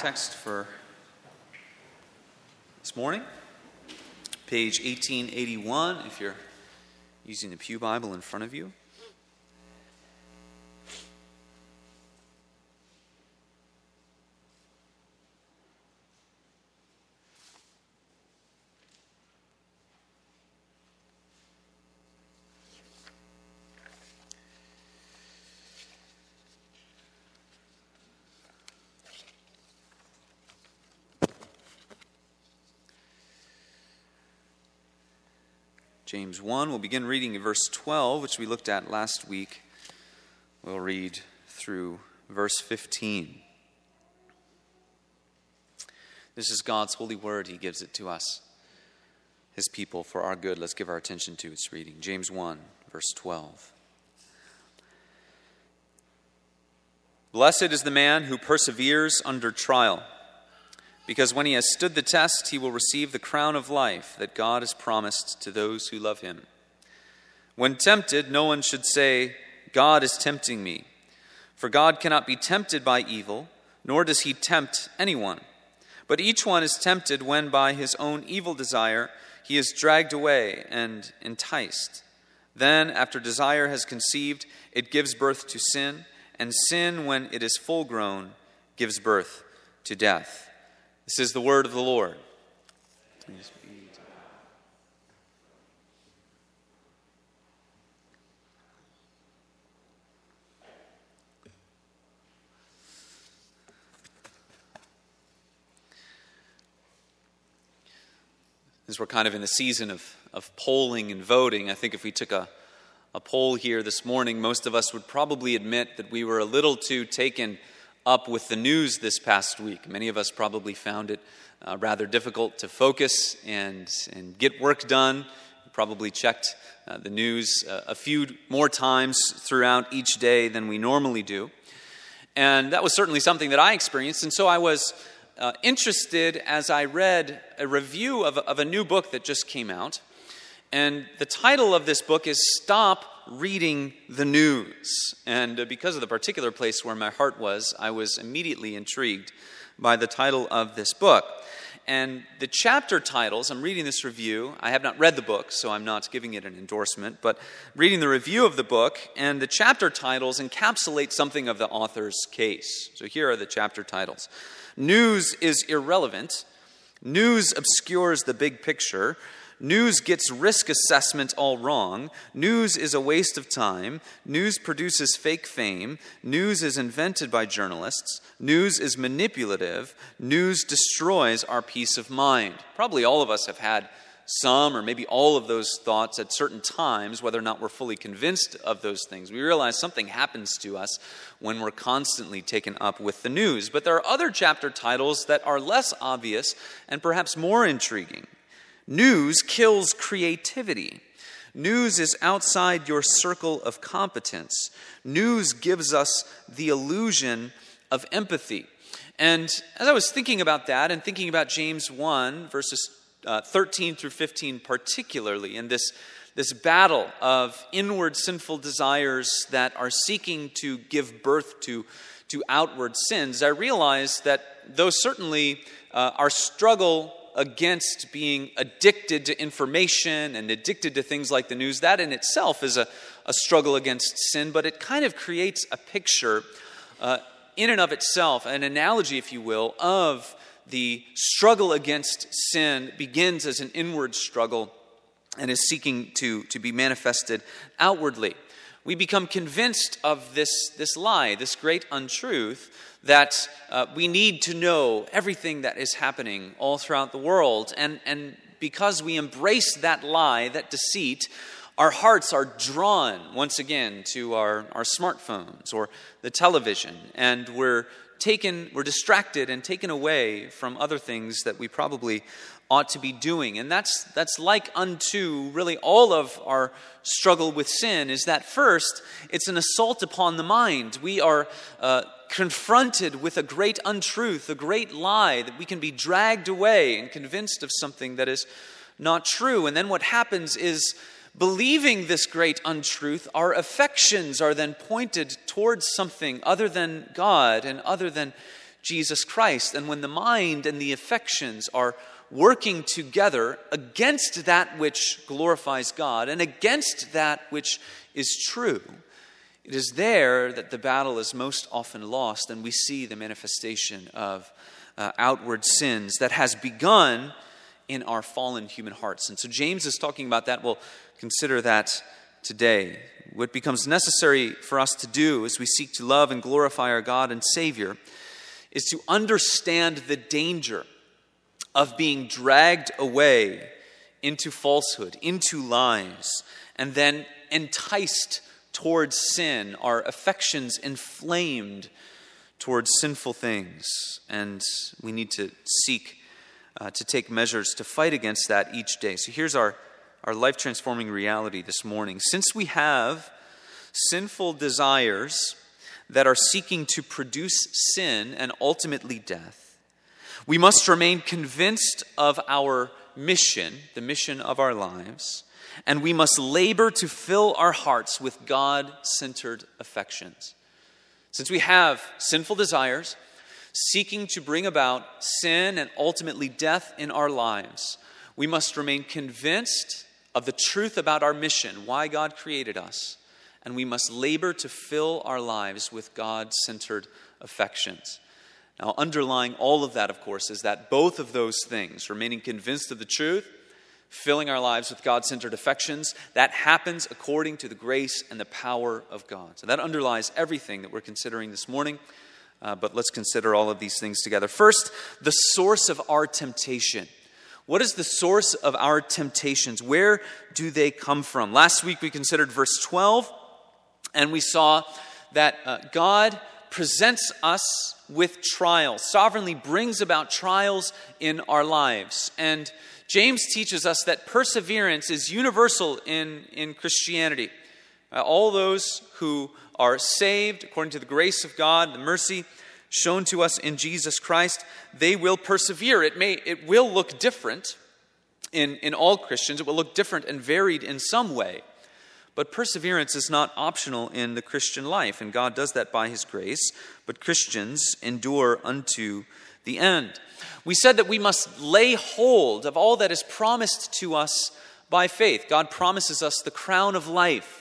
text for this morning, page 1881, if you're using the Pew Bible in front of you. James 1. We'll begin reading in verse 12, which we looked at last week. We'll read through verse 15. This is God's holy word. He gives it to us, His people, for our good. Let's give our attention to its reading. James 1, verse 12. Blessed is the man who perseveres under trial because when he has stood the test, he will receive the crown of life that God has promised to those who love him. When tempted, no one should say, God is tempting me. For God cannot be tempted by evil, nor does he tempt anyone. But each one is tempted when by his own evil desire he is dragged away and enticed. Then, after desire has conceived, it gives birth to sin, and sin, when it is full grown, gives birth to death. This is the word of the Lord. As we're kind of in the season of, of polling and voting, I think if we took a, a poll here this morning, most of us would probably admit that we were a little too taken up with the news this past week. Many of us probably found it uh, rather difficult to focus and, and get work done. Probably checked uh, the news uh, a few more times throughout each day than we normally do. And that was certainly something that I experienced. And so I was uh, interested as I read a review of, of a new book that just came out. And the title of this book is Stop reading the news. And uh, because of the particular place where my heart was, I was immediately intrigued by the title of this book. And the chapter titles, I'm reading this review. I have not read the book, so I'm not giving it an endorsement, but reading the review of the book, and the chapter titles encapsulate something of the author's case. So here are the chapter titles News is irrelevant, news obscures the big picture. News gets risk assessment all wrong. News is a waste of time. News produces fake fame. News is invented by journalists. News is manipulative. News destroys our peace of mind. Probably all of us have had some or maybe all of those thoughts at certain times, whether or not we're fully convinced of those things. We realize something happens to us when we're constantly taken up with the news. But there are other chapter titles that are less obvious and perhaps more intriguing. News kills creativity. News is outside your circle of competence. News gives us the illusion of empathy. And as I was thinking about that and thinking about James 1, verses uh, 13 through 15, particularly, in this, this battle of inward sinful desires that are seeking to give birth to, to outward sins, I realized that though certainly uh, our struggle against being addicted to information and addicted to things like the news. That in itself is a, a struggle against sin, but it kind of creates a picture uh, in and of itself, an analogy, if you will, of the struggle against sin begins as an inward struggle and is seeking to, to be manifested outwardly. We become convinced of this, this lie, this great untruth that uh, we need to know everything that is happening all throughout the world. And, and because we embrace that lie, that deceit, our hearts are drawn once again to our, our smartphones or the television, and we're taken, we're distracted and taken away from other things that we probably ought to be doing. And that's, that's like unto really all of our struggle with sin, is that first, it's an assault upon the mind. We are uh, confronted with a great untruth, a great lie, that we can be dragged away and convinced of something that is not true. And then what happens is, believing this great untruth, our affections are then pointed towards something other than God and other than Jesus Christ. And when the mind and the affections are working together against that which glorifies God and against that which is true, it is there that the battle is most often lost, and we see the manifestation of uh, outward sins that has begun in our fallen human hearts. And so James is talking about that. We'll consider that today. What becomes necessary for us to do as we seek to love and glorify our God and Savior is to understand the danger of being dragged away into falsehood, into lies, and then enticed towards sin, our affections inflamed towards sinful things. And we need to seek uh, to take measures to fight against that each day. So here's our, our life transforming reality this morning. Since we have sinful desires that are seeking to produce sin and ultimately death, we must remain convinced of our mission, the mission of our lives, and we must labor to fill our hearts with God centered affections. Since we have sinful desires, seeking to bring about sin and ultimately death in our lives, we must remain convinced of the truth about our mission, why God created us, and we must labor to fill our lives with God centered affections. Now, underlying all of that, of course, is that both of those things, remaining convinced of the truth, filling our lives with God centered affections, that happens according to the grace and the power of God. So that underlies everything that we're considering this morning. Uh, but let's consider all of these things together. First, the source of our temptation. What is the source of our temptations? Where do they come from? Last week we considered verse 12, and we saw that uh, God presents us with trials, sovereignly brings about trials in our lives. And James teaches us that perseverance is universal in, in Christianity. Uh, all those who are saved according to the grace of God, the mercy shown to us in Jesus Christ, they will persevere. It may it will look different in, in all Christians. It will look different and varied in some way. But perseverance is not optional in the Christian life, and God does that by His grace. But Christians endure unto the end. We said that we must lay hold of all that is promised to us by faith. God promises us the crown of life,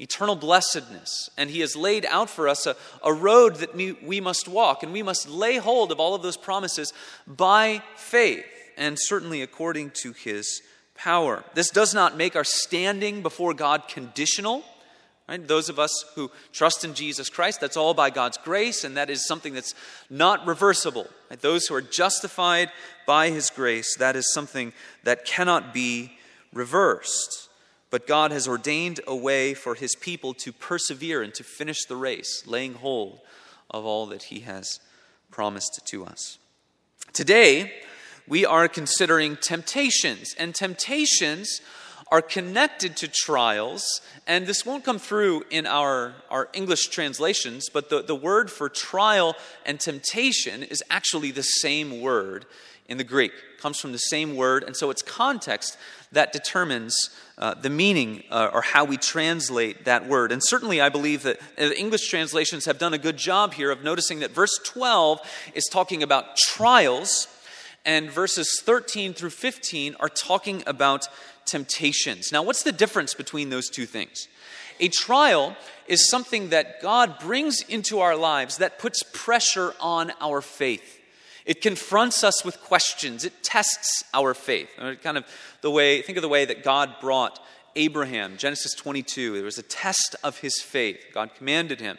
eternal blessedness, and He has laid out for us a, a road that we, we must walk, and we must lay hold of all of those promises by faith, and certainly according to His power. This does not make our standing before God conditional. Right? Those of us who trust in Jesus Christ, that's all by God's grace, and that is something that's not reversible. Right? Those who are justified by His grace, that is something that cannot be reversed. But God has ordained a way for His people to persevere and to finish the race, laying hold of all that He has promised to us. Today, we are considering temptations, and temptations are connected to trials, and this won't come through in our, our English translations, but the, the word for trial and temptation is actually the same word in the Greek. It comes from the same word, and so it's context that determines uh, the meaning uh, or how we translate that word. And certainly, I believe that the English translations have done a good job here of noticing that verse 12 is talking about trials, and verses 13 through 15 are talking about temptations. Now, what's the difference between those two things? A trial is something that God brings into our lives that puts pressure on our faith. It confronts us with questions. It tests our faith. Kind of the way, think of the way that God brought Abraham, Genesis 22. There was a test of his faith. God commanded him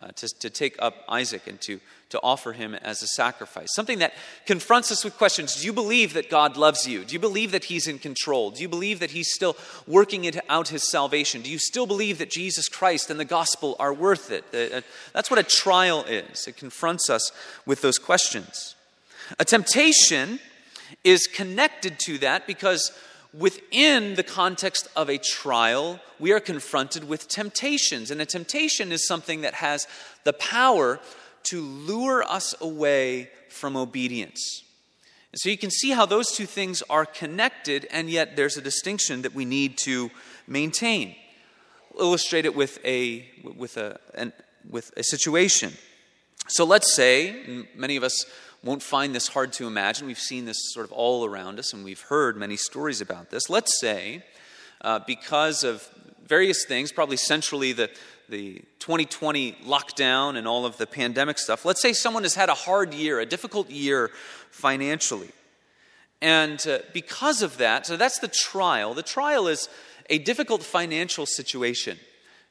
uh, to, to take up Isaac and to to offer him as a sacrifice. Something that confronts us with questions Do you believe that God loves you? Do you believe that he's in control? Do you believe that he's still working out his salvation? Do you still believe that Jesus Christ and the gospel are worth it? Uh, that's what a trial is. It confronts us with those questions. A temptation is connected to that because within the context of a trial, we are confronted with temptations. And a temptation is something that has the power to lure us away from obedience. And so you can see how those two things are connected, and yet there's a distinction that we need to maintain. We'll illustrate it with a, with a, an, with a situation. So let's say, many of us won't find this hard to imagine. We've seen this sort of all around us, and we've heard many stories about this. Let's say, uh, because of various things, probably centrally the, the 2020 lockdown and all of the pandemic stuff, let's say someone has had a hard year, a difficult year financially. And uh, because of that, so that's the trial. The trial is a difficult financial situation.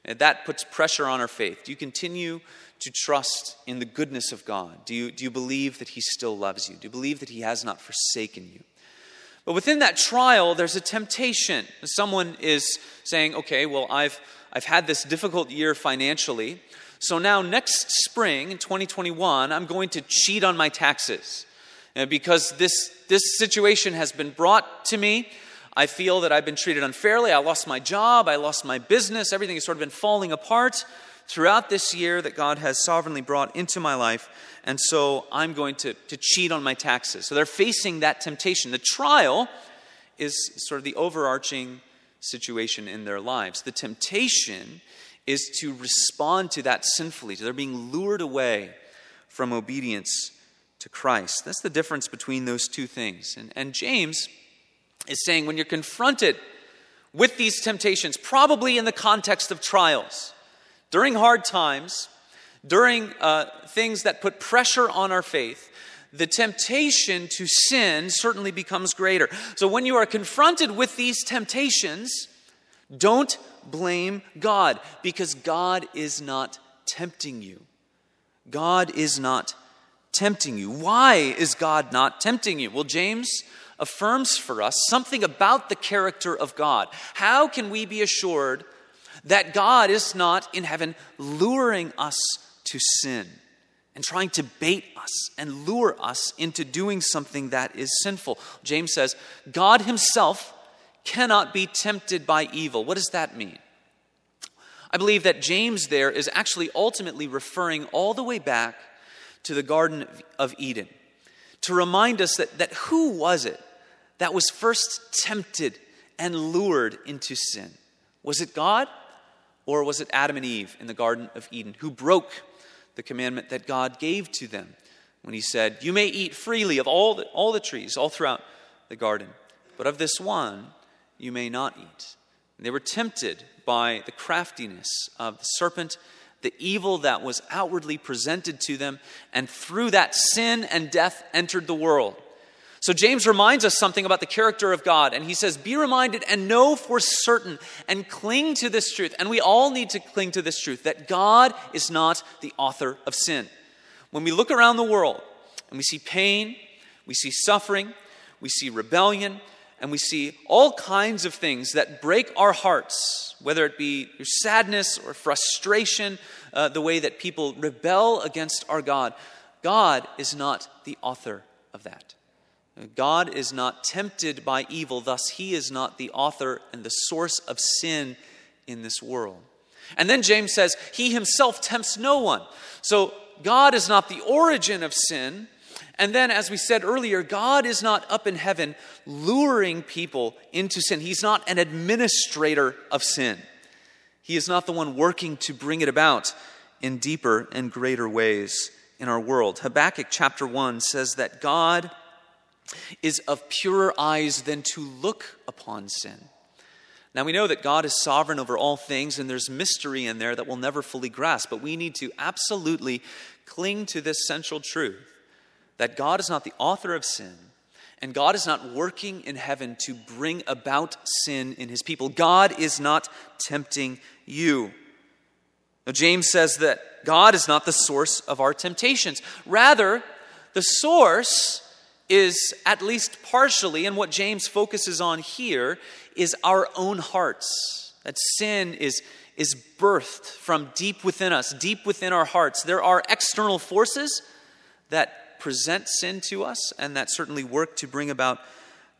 And that puts pressure on our faith. Do you continue to trust in the goodness of God? Do you, do you believe that He still loves you? Do you believe that He has not forsaken you? But within that trial, there's a temptation. Someone is saying, okay, well, I've, I've had this difficult year financially, so now next spring in 2021, I'm going to cheat on my taxes. Uh, because this, this situation has been brought to me. I feel that I've been treated unfairly. I lost my job. I lost my business. Everything has sort of been falling apart throughout this year that God has sovereignly brought into my life. And so I'm going to, to cheat on my taxes. So they're facing that temptation. The trial is sort of the overarching situation in their lives. The temptation is to respond to that sinfully. They're being lured away from obedience to Christ. That's the difference between those two things. And, and James is saying when you're confronted with these temptations, probably in the context of trials, during hard times, during uh, things that put pressure on our faith, the temptation to sin certainly becomes greater. So when you are confronted with these temptations, don't blame God because God is not tempting you. God is not tempting you. Why is God not tempting you? Well, James affirms for us something about the character of God. How can we be assured that God is not in heaven luring us to sin and trying to bait us and lure us into doing something that is sinful? James says, God Himself cannot be tempted by evil. What does that mean? I believe that James there is actually ultimately referring all the way back to the Garden of Eden to remind us that, that who was it that was first tempted and lured into sin? Was it God or was it Adam and Eve in the Garden of Eden who broke the commandment that God gave to them when He said, You may eat freely of all the, all the trees all throughout the garden, but of this one you may not eat. And they were tempted by the craftiness of the serpent the evil that was outwardly presented to them, and through that, sin and death entered the world. So, James reminds us something about the character of God, and he says, Be reminded and know for certain and cling to this truth. And we all need to cling to this truth that God is not the author of sin. When we look around the world and we see pain, we see suffering, we see rebellion, and we see all kinds of things that break our hearts, whether it be sadness or frustration, uh, the way that people rebel against our God. God is not the author of that. God is not tempted by evil, thus, He is not the author and the source of sin in this world. And then James says, He Himself tempts no one. So, God is not the origin of sin, and then, as we said earlier, God is not up in heaven luring people into sin. He's not an administrator of sin. He is not the one working to bring it about in deeper and greater ways in our world. Habakkuk chapter 1 says that God is of purer eyes than to look upon sin. Now, we know that God is sovereign over all things, and there's mystery in there that we'll never fully grasp, but we need to absolutely cling to this central truth that God is not the author of sin, and God is not working in heaven to bring about sin in his people. God is not tempting you. Now, James says that God is not the source of our temptations. Rather, the source is, at least partially, and what James focuses on here, is our own hearts. That sin is, is birthed from deep within us, deep within our hearts. There are external forces that present sin to us and that certainly work to bring about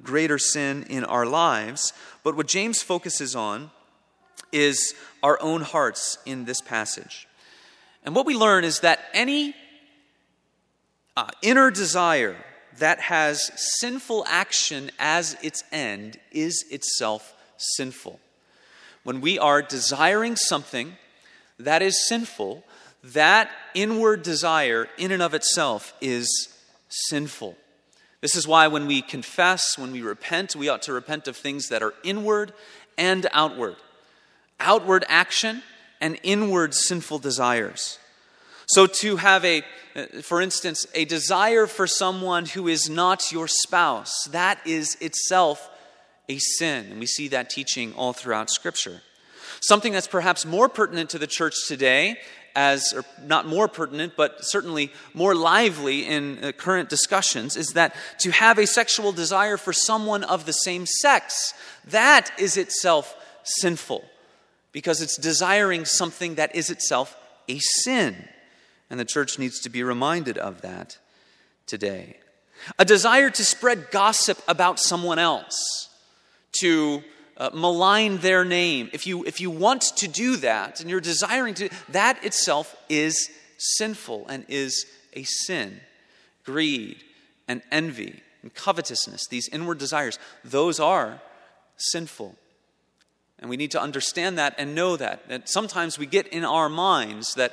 greater sin in our lives. But what James focuses on is our own hearts in this passage. And what we learn is that any uh, inner desire that has sinful action as its end is itself sinful. When we are desiring something that is sinful, that inward desire, in and of itself, is sinful. This is why when we confess, when we repent, we ought to repent of things that are inward and outward outward action and inward sinful desires. So, to have a, for instance, a desire for someone who is not your spouse, that is itself a sin. And we see that teaching all throughout Scripture. Something that's perhaps more pertinent to the church today as, or not more pertinent, but certainly more lively in uh, current discussions, is that to have a sexual desire for someone of the same sex, that is itself sinful because it's desiring something that is itself a sin. And the church needs to be reminded of that today. A desire to spread gossip about someone else, to uh, malign their name, if you, if you want to do that and you're desiring to, that itself is sinful and is a sin. Greed and envy and covetousness, these inward desires, those are sinful. And we need to understand that and know that. That sometimes we get in our minds that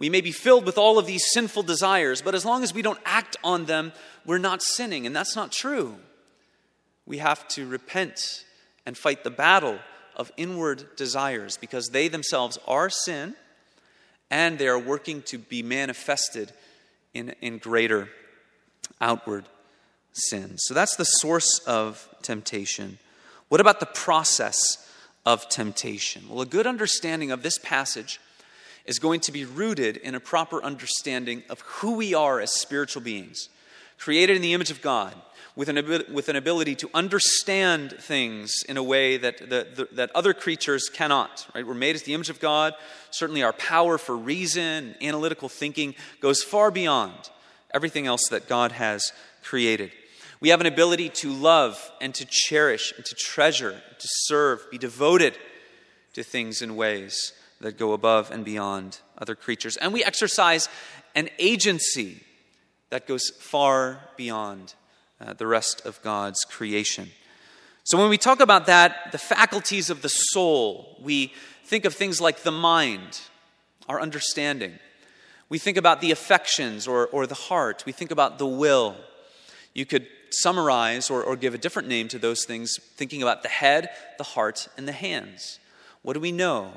we may be filled with all of these sinful desires, but as long as we don't act on them, we're not sinning. And that's not true. We have to repent and fight the battle of inward desires because they themselves are sin and they are working to be manifested in, in greater outward sin. So that's the source of temptation. What about the process of temptation? Well, a good understanding of this passage is going to be rooted in a proper understanding of who we are as spiritual beings, created in the image of God with an, with an ability to understand things in a way that, that, that other creatures cannot. Right? We're made as the image of God. Certainly, our power for reason, analytical thinking goes far beyond everything else that God has created. We have an ability to love and to cherish and to treasure, and to serve, be devoted to things in ways that go above and beyond other creatures. And we exercise an agency that goes far beyond uh, the rest of God's creation. So, when we talk about that, the faculties of the soul, we think of things like the mind, our understanding. We think about the affections or, or the heart. We think about the will. You could summarize or, or give a different name to those things, thinking about the head, the heart, and the hands. What do we know?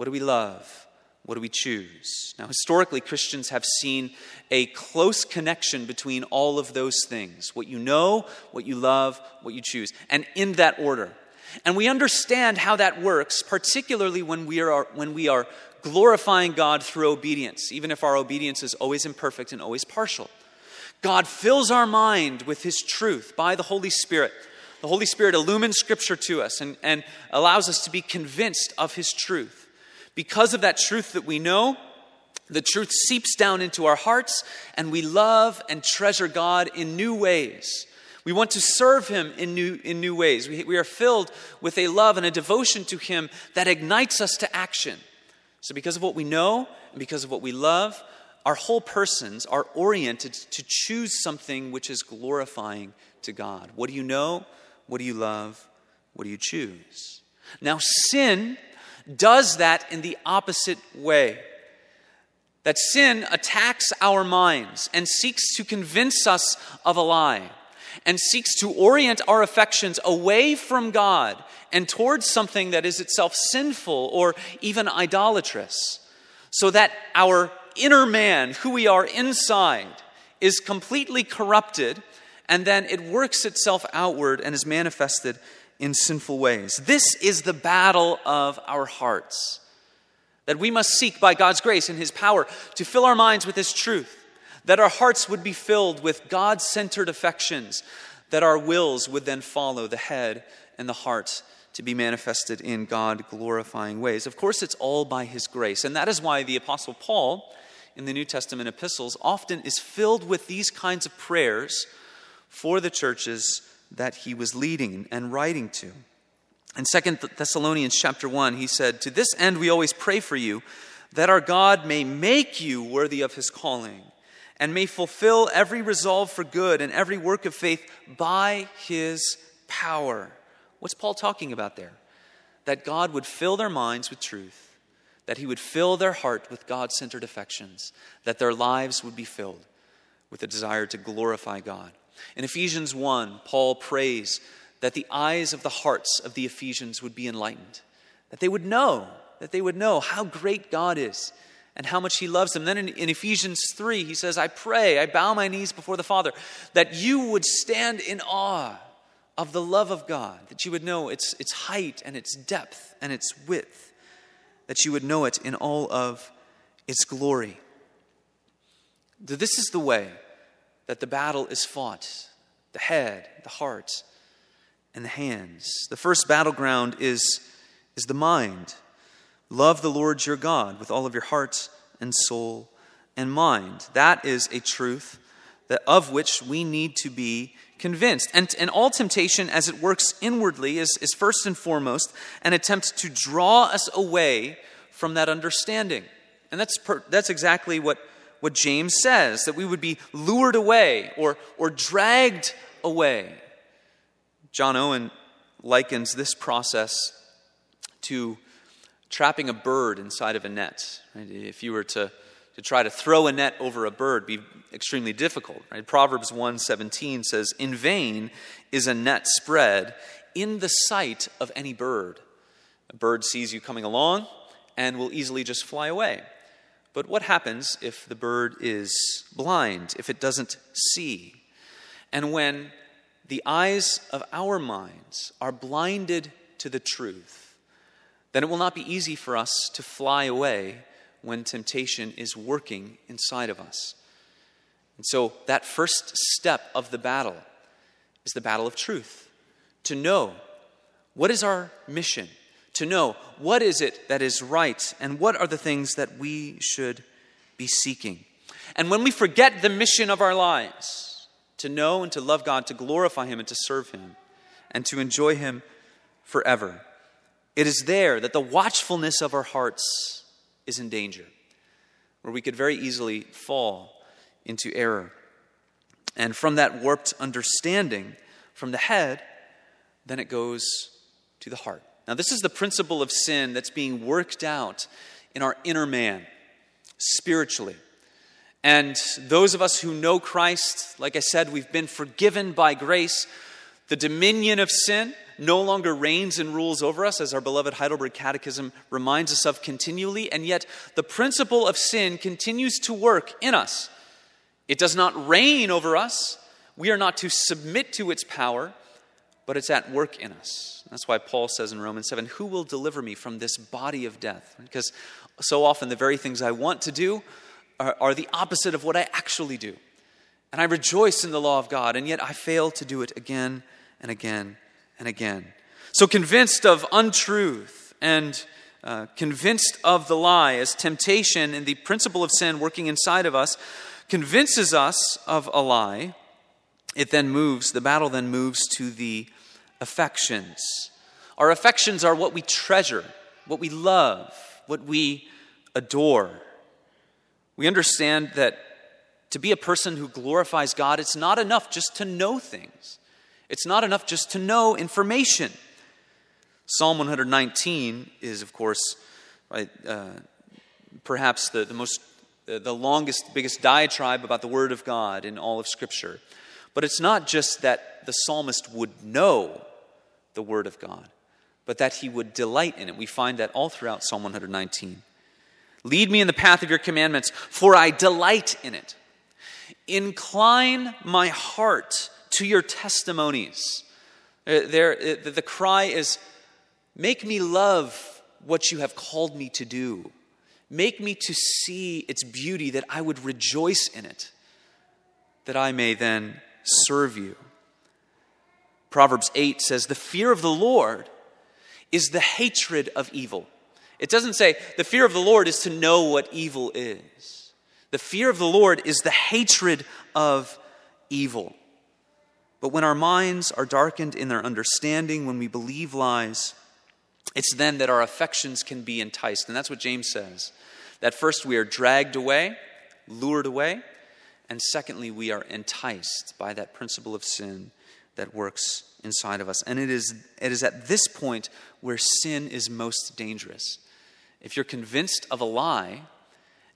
What do we love? What do we choose? Now, historically, Christians have seen a close connection between all of those things what you know, what you love, what you choose, and in that order. And we understand how that works, particularly when we are, when we are glorifying God through obedience, even if our obedience is always imperfect and always partial. God fills our mind with His truth by the Holy Spirit. The Holy Spirit illumines Scripture to us and, and allows us to be convinced of His truth. Because of that truth that we know, the truth seeps down into our hearts, and we love and treasure God in new ways. We want to serve Him in new, in new ways. We, we are filled with a love and a devotion to Him that ignites us to action. So, because of what we know and because of what we love, our whole persons are oriented to choose something which is glorifying to God. What do you know? What do you love? What do you choose? Now, sin does that in the opposite way. That sin attacks our minds and seeks to convince us of a lie and seeks to orient our affections away from God and towards something that is itself sinful or even idolatrous, so that our inner man, who we are inside, is completely corrupted, and then it works itself outward and is manifested in sinful ways. This is the battle of our hearts. That we must seek by God's grace and His power to fill our minds with His truth, that our hearts would be filled with God centered affections, that our wills would then follow the head and the heart to be manifested in God glorifying ways. Of course, it's all by His grace. And that is why the Apostle Paul in the New Testament epistles often is filled with these kinds of prayers for the churches that he was leading and writing to. In 2 Thessalonians chapter 1, he said, To this end we always pray for you, that our God may make you worthy of his calling, and may fulfill every resolve for good and every work of faith by his power. What's Paul talking about there? That God would fill their minds with truth that He would fill their heart with God centered affections, that their lives would be filled with a desire to glorify God. In Ephesians 1, Paul prays that the eyes of the hearts of the Ephesians would be enlightened, that they would know, that they would know how great God is and how much He loves them. Then in, in, Ephesians 3, he says, I pray, I bow my knees before the Father, that you would stand in awe of the love of God, that you would know its, its height and its depth and its width, that you would know it in all of its glory. This is the way that the battle is fought the head, the heart, and the hands. The first battleground is, is the mind. Love the Lord your God with all of your heart and soul and mind. That is a truth that, of which we need to be convinced. And, and all temptation, as it works inwardly, is, is first and foremost an attempt to draw us away from that understanding. And that's, per, that's exactly what, what James says that we would be lured away or, or dragged away. John Owen likens this process to trapping a bird inside of a net. Right? If you were to, to try to throw a net over a bird, be extremely difficult. Right? Proverbs 1:17 says, "In vain is a net spread in the sight of any bird. A bird sees you coming along and will easily just fly away. But what happens if the bird is blind, if it doesn't see? And when the eyes of our minds are blinded to the truth, then it will not be easy for us to fly away when temptation is working inside of us. And so, that first step of the battle is the battle of truth to know what is our mission, to know what is it that is right, and what are the things that we should be seeking. And when we forget the mission of our lives, to know and to love God, to glorify Him and to serve Him, and to enjoy Him forever it is there that the watchfulness of our hearts is in danger, where we could very easily fall into error. And from that warped understanding from the head, then it goes to the heart. Now, this is the principle of sin that's being worked out in our inner man spiritually. And those of us who know Christ, like I said, we've been forgiven by grace. The dominion of sin no longer reigns and rules over us, as our beloved Heidelberg Catechism reminds us of continually, and yet the principle of sin continues to work in us. It does not reign over us. We are not to submit to its power, but it's at work in us. That's why Paul says in Romans 7 Who will deliver me from this body of death? Because so often the very things I want to do are, are the opposite of what I actually do. And I rejoice in the law of God, and yet I fail to do it again and again and again. So, convinced of untruth and uh, convinced of the lie as temptation and the principle of sin working inside of us convinces us of a lie, it then moves, the battle then moves to the affections. Our affections are what we treasure, what we love, what we adore. We understand that to be a person who glorifies God, it's not enough just to know things. It's not enough just to know information. Psalm 119 is, of course, right, uh, perhaps the, the most, the, the longest, biggest diatribe about the Word of God in all of Scripture. But it's not just that the psalmist would know the Word of God, but that he would delight in it. We find that all throughout Psalm 119. Lead me in the path of your commandments, for I delight in it. Incline my heart to your testimonies. Uh, there, uh, the cry is, Make me love what you have called me to do. Make me to see its beauty that I would rejoice in it, that I may then serve you. Proverbs 8 says, The fear of the Lord is the hatred of evil. It doesn't say the fear of the Lord is to know what evil is. The fear of the Lord is the hatred of evil. But when our minds are darkened in their understanding, when we believe lies, it's then that our affections can be enticed. And that's what James says. That first we are dragged away, lured away, and secondly, we are enticed by that principle of sin that works inside of us. And it is, it is at this point where sin is most dangerous. if you're convinced of a lie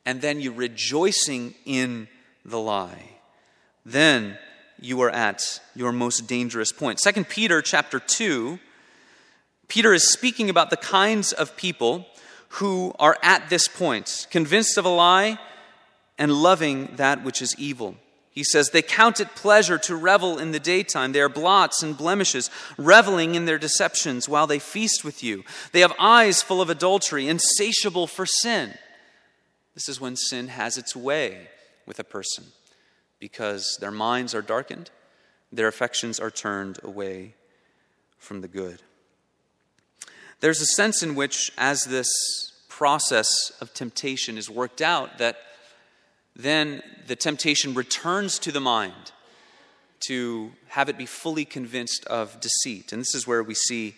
and then you're rejoicing in the lie, then you are at your most dangerous point. 2 Peter chapter 2, Peter is speaking about the kinds of people who are at this point, convinced of a lie and loving that which is evil. He says, They count it pleasure to revel in the daytime. They are blots and blemishes, reveling in their deceptions while they feast with you. They have eyes full of adultery, insatiable for sin. This is when sin has its way with a person because their minds are darkened, their affections are turned away from the good. There's a sense in which, as this process of temptation is worked out, that then the temptation returns to the mind to have it be fully convinced of deceit. And this is where we see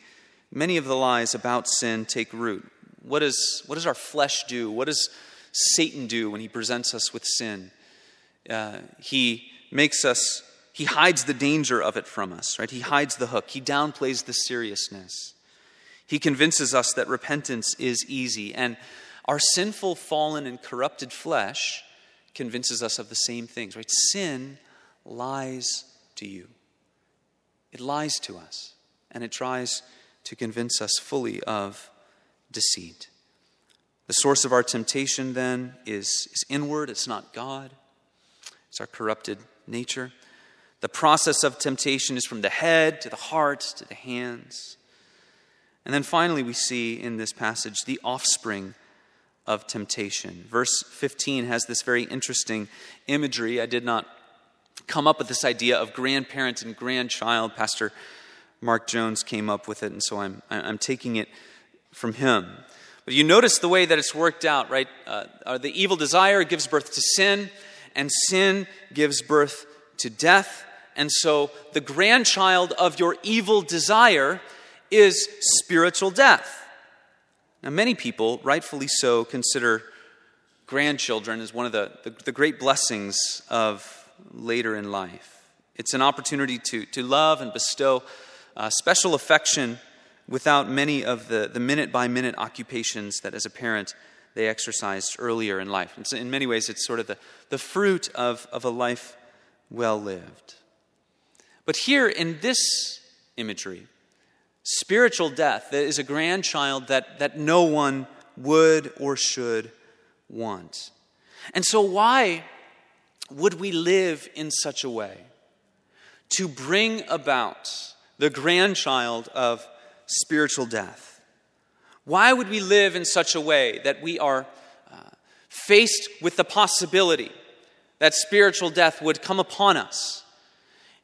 many of the lies about sin take root. What, is, what does our flesh do? What does Satan do when he presents us with sin? Uh, he makes us, he hides the danger of it from us, right? He hides the hook, he downplays the seriousness. He convinces us that repentance is easy. And our sinful, fallen, and corrupted flesh convinces us of the same things, right? Sin lies to you, it lies to us, and it tries to convince us fully of deceit. The source of our temptation, then, is, is inward, it's not God, it's our corrupted nature. The process of temptation is from the head to the heart to the hands. And then finally, we see in this passage the offspring of temptation. Verse 15 has this very interesting imagery. I did not come up with this idea of grandparent and grandchild. Pastor Mark Jones came up with it, and so I'm, I'm taking it from him. But you notice the way that it's worked out, right? Uh, uh, the evil desire gives birth to sin, and sin gives birth to death. And so the grandchild of your evil desire is spiritual death. Now, many people, rightfully so, consider grandchildren as one of the, the, the great blessings of later in life. It's an opportunity to, to love and bestow uh, special affection without many of the, the minute by minute occupations that, as a parent, they exercised earlier in life. And so in many ways, it's sort of the, the fruit of, of a life well lived. But here in this imagery, spiritual death that is a grandchild that, that no one would or should want. And so, why would we live in such a way to bring about the grandchild of spiritual death? Why would we live in such a way that we are uh, faced with the possibility that spiritual death would come upon us?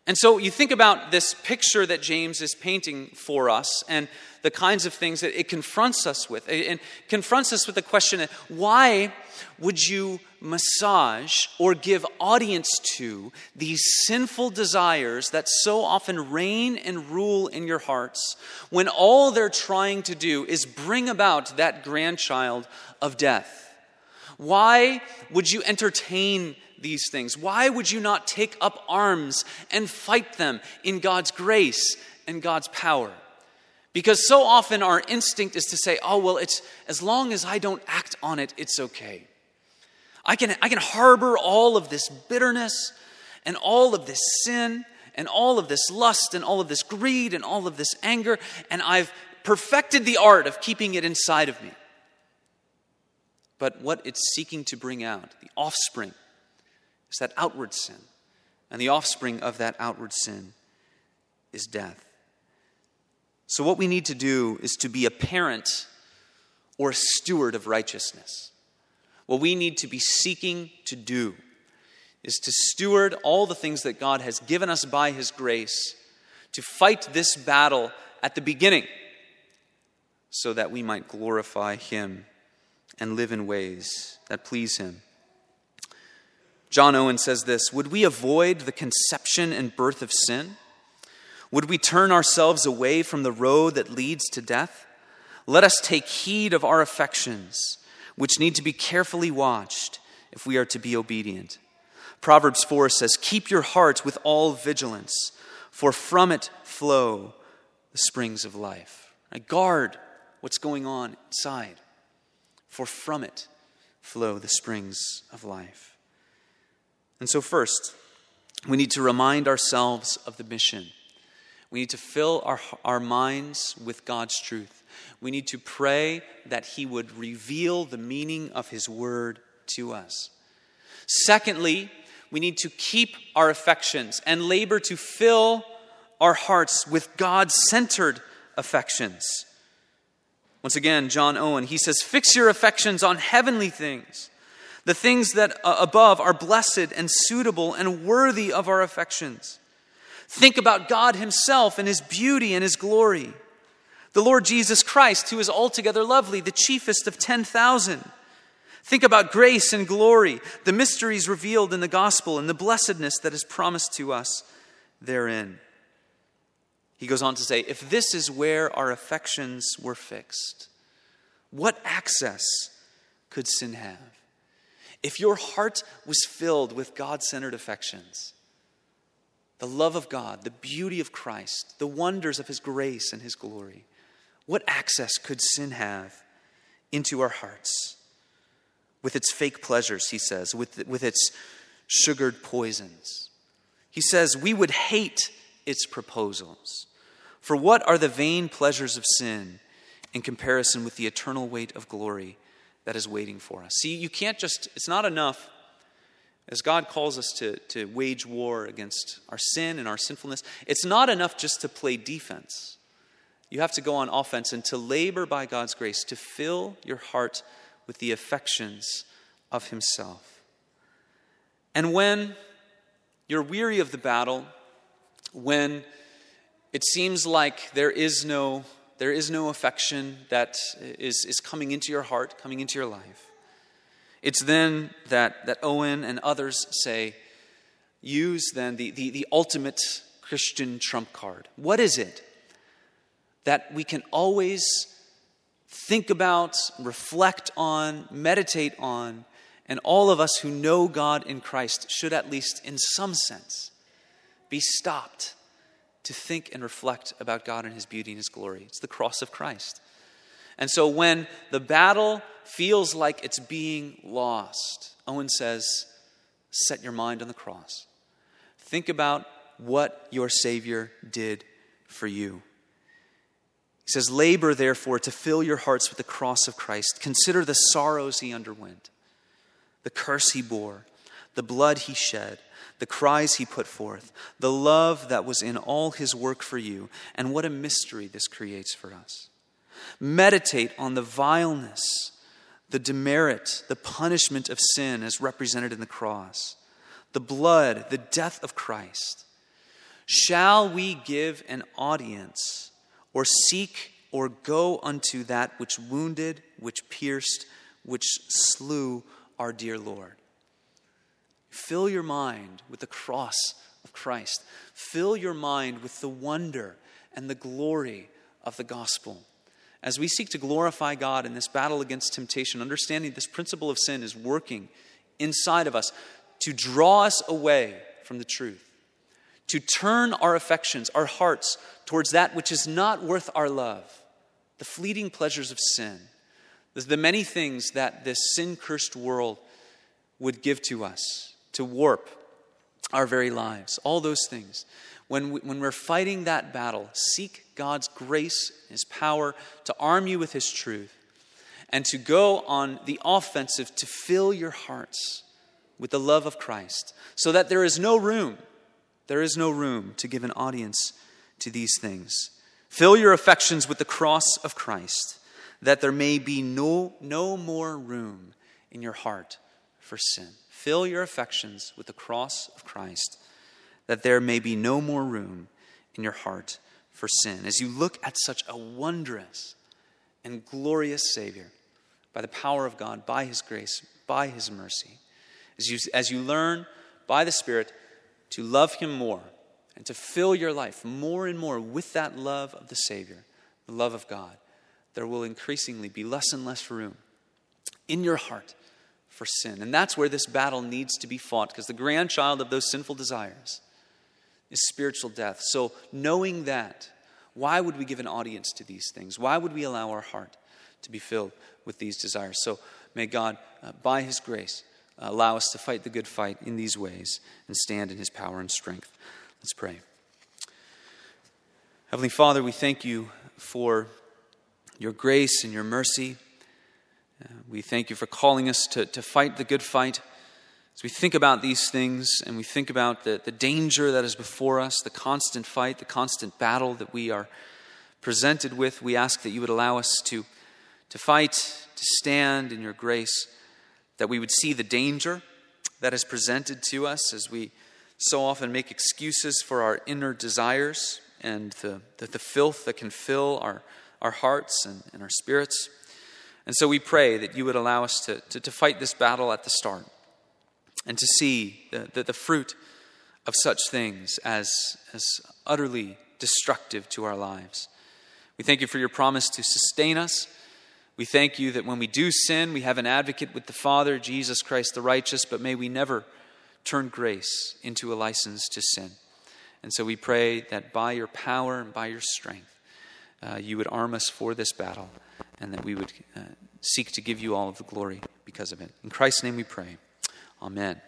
And so you think about this picture that James is painting for us and the kinds of things that it confronts us with. And confronts us with the question why would you massage or give audience to these sinful desires that so often reign and rule in your hearts when all they're trying to do is bring about that grandchild of death? Why would you entertain these things? Why would you not take up arms and fight them in God's grace and God's power? Because so often our instinct is to say, oh, well, it's as long as I don't act on it, it's okay. I can, I can harbor all of this bitterness and all of this sin and all of this lust and all of this greed and all of this anger, and I've perfected the art of keeping it inside of me. But what it's seeking to bring out, the offspring that outward sin. And the offspring of that outward sin is death. So, what we need to do is to be a parent or a steward of righteousness. What we need to be seeking to do is to steward all the things that God has given us by His grace, to fight this battle at the beginning, so that we might glorify Him and live in ways that please Him. John Owen says this Would we avoid the conception and birth of sin? Would we turn ourselves away from the road that leads to death? Let us take heed of our affections, which need to be carefully watched if we are to be obedient. Proverbs 4 says, Keep your heart with all vigilance, for from it flow the springs of life. Guard what's going on inside. for from it flow the springs of life. And so, first, we need to remind ourselves of the mission. We need to fill our, our minds with God's truth. We need to pray that He would reveal the meaning of His word to us. Secondly, we need to keep our affections and labor to fill our hearts with God centered affections. Once again, John Owen, he says, Fix your affections on heavenly things. The things that uh, above are blessed and suitable and worthy of our affections. Think about God Himself and His beauty and His glory. The Lord Jesus Christ, who is altogether lovely, the chiefest of 10,000. Think about grace and glory, the mysteries revealed in the gospel, and the blessedness that is promised to us therein. He goes on to say, if this is where our affections were fixed, what access could sin have? If your heart was filled with God centered affections, the love of God, the beauty of Christ, the wonders of His grace and His glory, what access could sin have into our hearts? With its fake pleasures, he says, with, with its sugared poisons. He says, we would hate its proposals. For what are the vain pleasures of sin in comparison with the eternal weight of glory that is waiting for us? See, you can't just, it's not enough, as God calls us to, to wage war against our sin and our sinfulness, it's not enough just to play defense. You have to go on offense and to labor by God's grace to fill your heart with the affections of Himself. And when you're weary of the battle, when it seems like there is no, there is no affection that is, is coming into your heart, coming into your life. It's then that, that Owen and others say, use then the, the, the ultimate Christian trump card. What is it that we can always think about, reflect on, meditate on, and all of us who know God in Christ should, at least in some sense, be stopped to think and reflect about God and His beauty and His glory. It's the cross of Christ. And so when the battle feels like it's being lost, Owen says, set your mind on the cross. Think about what your Savior did for you. He says, Labor, therefore, to fill your hearts with the cross of Christ. Consider the sorrows he underwent, the curse he bore, the blood he shed the cries he put forth, the love that was in all his work for you, and what a mystery this creates for us. Meditate on the vileness, the demerit, the punishment of sin as represented in the cross, the blood, the death of Christ. Shall we give an audience or seek or go unto that which wounded, which pierced, which slew our dear Lord? Fill your mind with the cross of Christ. Fill your mind with the wonder and the glory of the gospel. As we seek to glorify God in this battle against temptation, understanding this principle of sin is working inside of us to draw us away from the truth, to turn our affections, our hearts, towards that which is not worth our love, the fleeting pleasures of sin, the many things that this sin cursed world would give to us to warp our very lives. All those things. When, we, when we're fighting that battle, seek God's grace, His power to arm you with His truth, and to go on the offensive to fill your hearts with the love of Christ, so that there is no room, there is no room to give an audience to these things. Fill your affections with the cross of Christ, that there may be no, no more room in your heart for sin. Fill your affections with the cross of Christ, that there may be no more room in your heart for sin. As you look at such a wondrous and glorious Savior, by the power of God, by His grace, by His mercy, as you, as you learn by the Spirit to love Him more and to fill your life more and more with that love of the Savior, the love of God, there will increasingly be less and less room in your heart for sin. And that's where this battle needs to be fought because the grandchild of those sinful desires is spiritual death. So, knowing that, why would we give an audience to these things? Why would we allow our heart to be filled with these desires. So may God, uh, by His grace, uh, allow us to fight the good fight in these ways and stand in His power and strength. Let's pray. Heavenly Father, we thank you for your grace and your mercy. We thank you for calling us to, to fight the good fight. As we think about these things and we think about the, the danger that is before us, the constant fight, the constant battle that we are presented with, we ask that you would allow us to, to fight, to stand in your grace, that we would see the danger that is presented to us as we so often make excuses for our inner desires and the, the, the filth that can fill our, our hearts and, and our spirits. And so we pray that you would allow us to, to, to fight this battle at the start and to see the, the, the, fruit of such things as, as utterly destructive to our lives. We thank you for your promise to sustain us. We thank you that when we do sin, we have an advocate with the Father, Jesus Christ the righteous, but may we never turn grace into a license to sin. And so we pray that by your power and by your strength, uh, you would arm us for this battle and that we would uh, seek to give you all of the glory because of it. In Christ's name we pray. Amen.